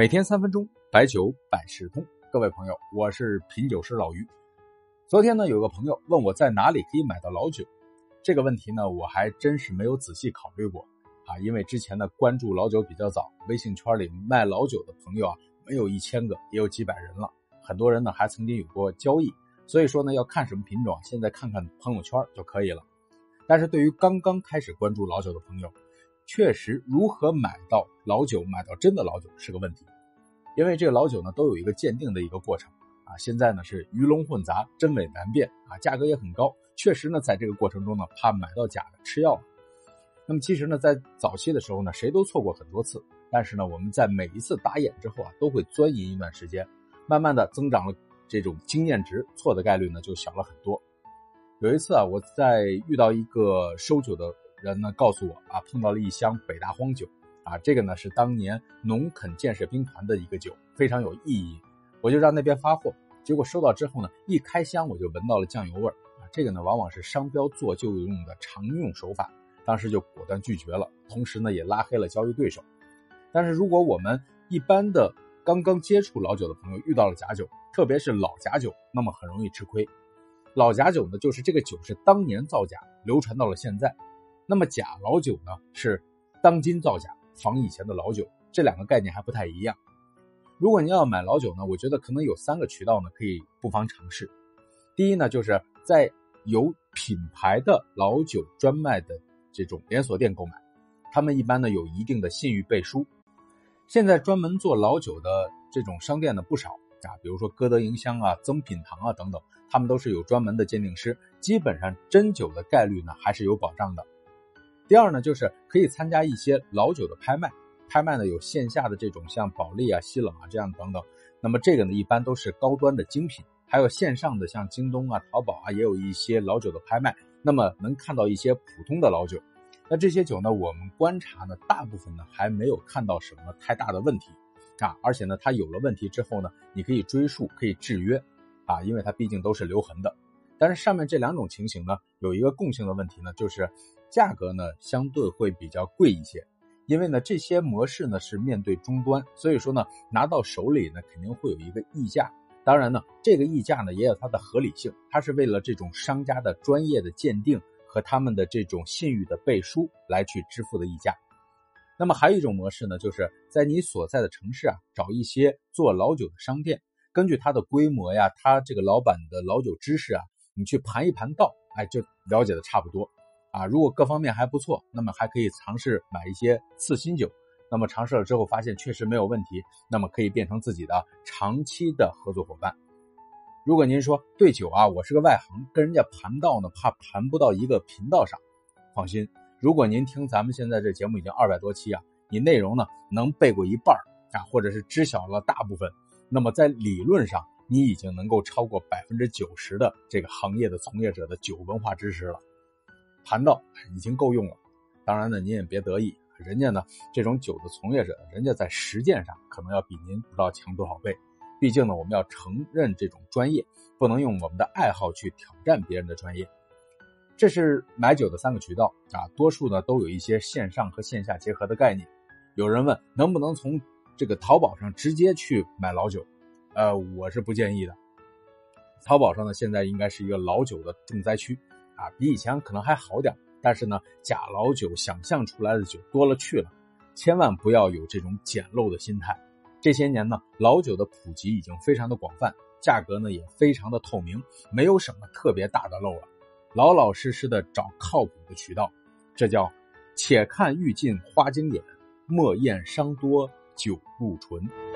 每天三分钟，白酒百事通。各位朋友，我是品酒师老于。昨天呢，有个朋友问我在哪里可以买到老酒，这个问题呢，我还真是没有仔细考虑过啊。因为之前呢，关注老酒比较早，微信圈里卖老酒的朋友啊，没有一千个，也有几百人了。很多人呢，还曾经有过交易，所以说呢，要看什么品种，现在看看朋友圈就可以了。但是对于刚刚开始关注老酒的朋友，确实，如何买到老酒，买到真的老酒是个问题，因为这个老酒呢都有一个鉴定的一个过程啊。现在呢是鱼龙混杂，真伪难辨啊，价格也很高。确实呢，在这个过程中呢，怕买到假的吃药。那么其实呢，在早期的时候呢，谁都错过很多次，但是呢，我们在每一次打眼之后啊，都会钻研一段时间，慢慢的增长了这种经验值，错的概率呢就小了很多。有一次啊，我在遇到一个收酒的。人呢告诉我啊，碰到了一箱北大荒酒，啊，这个呢是当年农垦建设兵团的一个酒，非常有意义。我就让那边发货，结果收到之后呢，一开箱我就闻到了酱油味儿啊，这个呢往往是商标做旧用的常用手法，当时就果断拒绝了，同时呢也拉黑了交易对手。但是如果我们一般的刚刚接触老酒的朋友遇到了假酒，特别是老假酒，那么很容易吃亏。老假酒呢，就是这个酒是当年造假，流传到了现在。那么假老酒呢，是当今造假，仿以前的老酒，这两个概念还不太一样。如果您要买老酒呢，我觉得可能有三个渠道呢，可以不妨尝试。第一呢，就是在有品牌的老酒专卖的这种连锁店购买，他们一般呢有一定的信誉背书。现在专门做老酒的这种商店呢不少啊，比如说歌德银香啊、增品堂啊等等，他们都是有专门的鉴定师，基本上真酒的概率呢还是有保障的。第二呢，就是可以参加一些老酒的拍卖，拍卖呢有线下的这种像保利啊、西冷啊这样等等。那么这个呢，一般都是高端的精品，还有线上的像京东啊、淘宝啊，也有一些老酒的拍卖。那么能看到一些普通的老酒，那这些酒呢，我们观察呢，大部分呢还没有看到什么太大的问题啊。而且呢，它有了问题之后呢，你可以追溯，可以制约啊，因为它毕竟都是留痕的。但是上面这两种情形呢，有一个共性的问题呢，就是。价格呢相对会比较贵一些，因为呢这些模式呢是面对终端，所以说呢拿到手里呢肯定会有一个溢价。当然呢这个溢价呢也有它的合理性，它是为了这种商家的专业的鉴定和他们的这种信誉的背书来去支付的溢价。那么还有一种模式呢，就是在你所在的城市啊找一些做老酒的商店，根据它的规模呀，它这个老板的老酒知识啊，你去盘一盘道，哎就了解的差不多。啊，如果各方面还不错，那么还可以尝试买一些次新酒。那么尝试了之后发现确实没有问题，那么可以变成自己的长期的合作伙伴。如果您说对酒啊，我是个外行，跟人家盘道呢，怕盘不到一个频道上。放心，如果您听咱们现在这节目已经二百多期啊，你内容呢能背过一半啊，或者是知晓了大部分，那么在理论上你已经能够超过百分之九十的这个行业的从业者的酒文化知识了。谈到已经够用了，当然呢，您也别得意，人家呢这种酒的从业者，人家在实践上可能要比您不知道强多少倍。毕竟呢，我们要承认这种专业，不能用我们的爱好去挑战别人的专业。这是买酒的三个渠道啊，多数呢都有一些线上和线下结合的概念。有人问能不能从这个淘宝上直接去买老酒？呃，我是不建议的。淘宝上呢，现在应该是一个老酒的重灾区。啊，比以前可能还好点，但是呢，假老酒想象出来的酒多了去了，千万不要有这种捡漏的心态。这些年呢，老酒的普及已经非常的广泛，价格呢也非常的透明，没有什么特别大的漏了。老老实实的找靠谱的渠道，这叫且看欲尽花经典，莫厌伤多酒入醇。